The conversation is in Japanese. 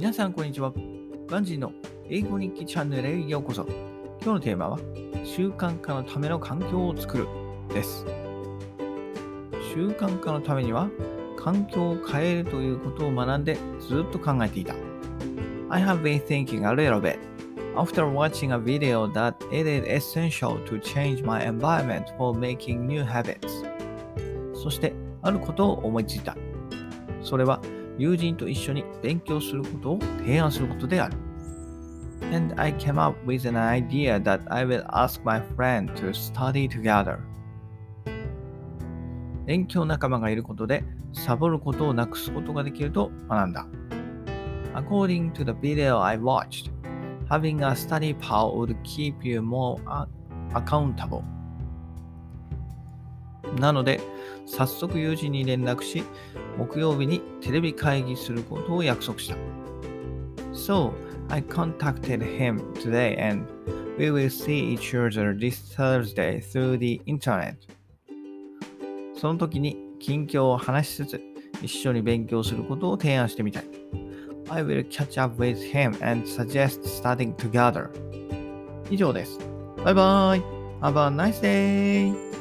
皆さん、こんにちは。ガンジーの英語日記チャンネルへようこそ。今日のテーマは、習慣化のための環境を作るです。習慣化のためには、環境を変えるということを学んでずっと考えていた。I have been thinking a little bit after watching a video that it is essential to change my environment for making new habits. そして、あることを思いついた。それは、友人と一緒に勉強することを提案することである。And I came up with an idea that I will ask my friend to study together. 勉強仲間がいることで、サボることをなくすことができると学んだ。According to the video I watched, having a study pal would keep you more accountable. なので、早速友人に連絡し、木曜日にテレビ会議することを約束した。So, I contacted him today and we will see each other this Thursday through the internet. その時に近況を話しつつ、一緒に勉強することを提案してみたい。I will catch up with him and suggest studying together. 以上です。バイバイ !Have a nice day!